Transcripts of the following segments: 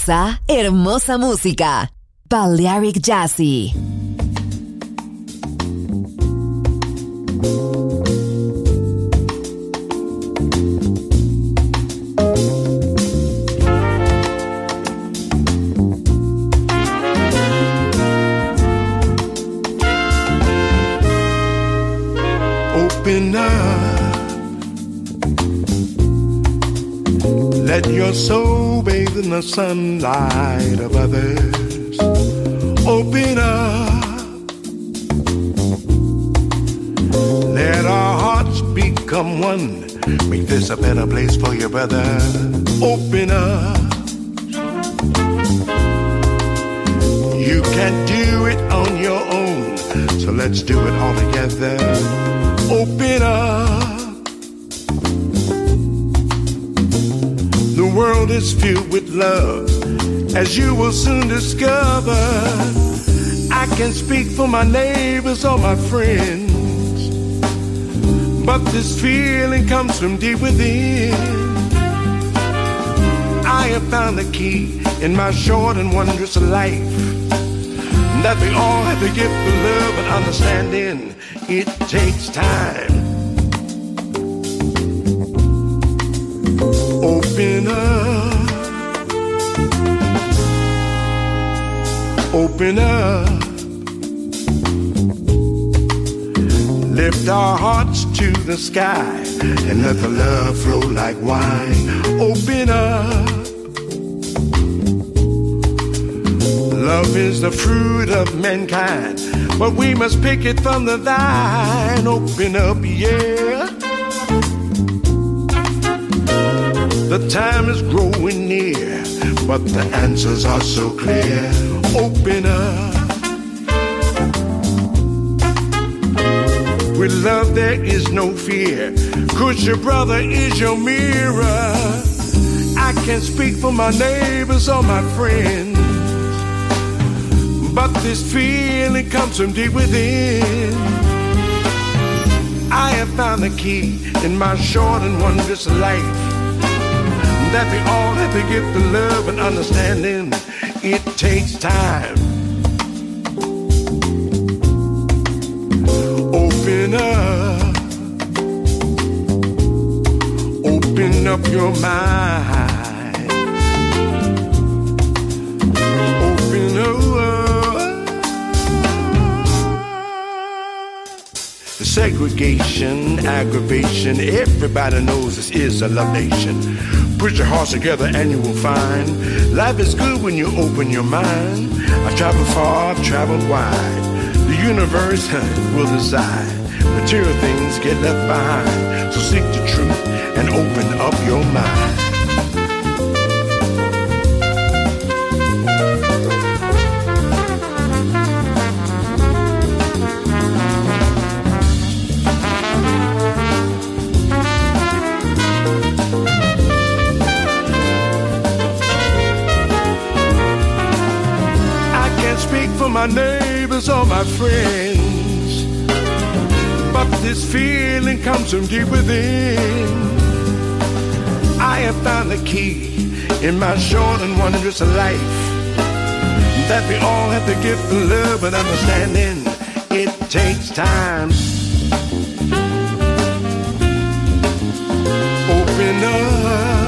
Hermosa, hermosa música. Balearic Jazzy. Your soul the sunlight of others. Open up. Let our hearts become one. Make this a better place for your brother. Open up. You can't do it on your own, so let's do it all together. Open up. World is filled with love, as you will soon discover. I can speak for my neighbors or my friends, but this feeling comes from deep within. I have found the key in my short and wondrous life that we all have the gift of love and understanding. It takes time Open up. Open up. Lift our hearts to the sky and let the love flow like wine. Open up. Love is the fruit of mankind, but we must pick it from the vine. Open up, yeah. The time is growing near, but the answers are so clear. Open up. With love, there is no fear, cause your brother is your mirror. I can't speak for my neighbors or my friends, but this feeling comes from deep within. I have found the key in my short and wondrous life that we all have to get the love and understanding. It takes time. Open up. Open up your mind. Open up. The segregation, aggravation, everybody knows this is a love nation. Put your hearts together and you will find life is good when you open your mind. I've traveled far, I've traveled wide. The universe will decide. Material things get left behind. So seek the truth and open up your mind. My neighbors or my friends, but this feeling comes from deep within. I have found the key in my short and wondrous life that we all have to give the love and understanding. It takes time. Open up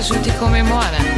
junta e comemora.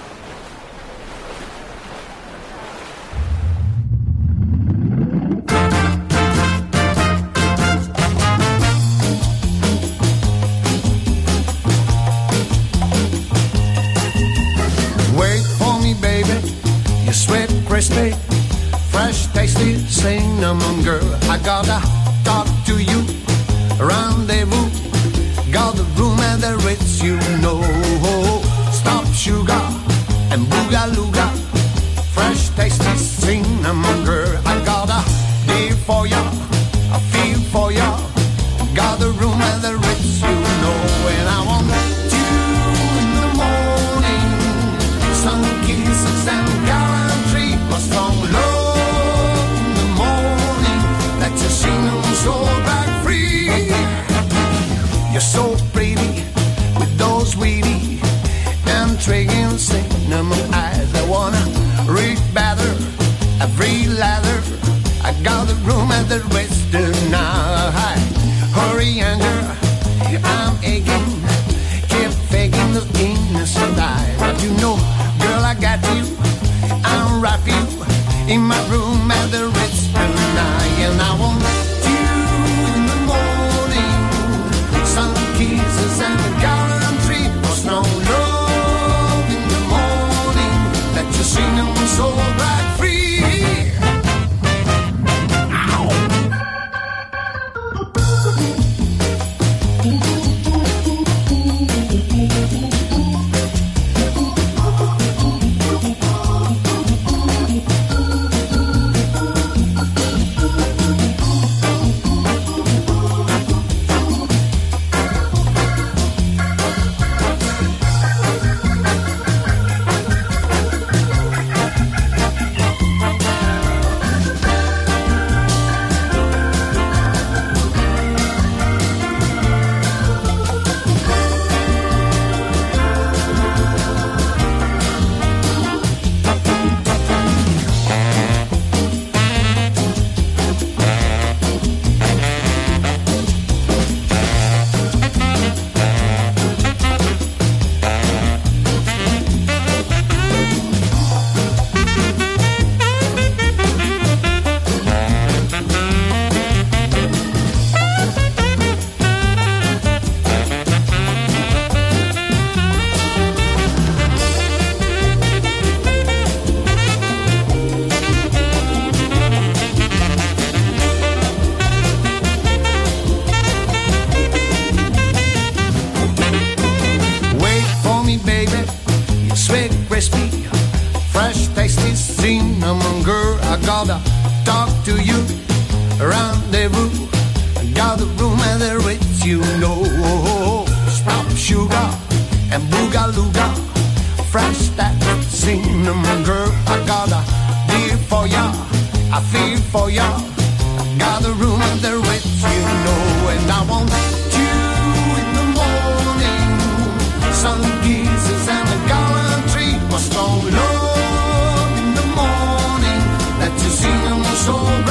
in my room at the Ritz tonight, and I want you in the morning, sun kisses and the country was no love in the morning that you sing singing so. Ooga looga, fresh that cinnamon girl. I got a deal for ya, I feel for ya. Got the room there with you know, and I want you in the morning. Sun kisses and a gallantry was strong love in the morning that you sing so.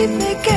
Keep me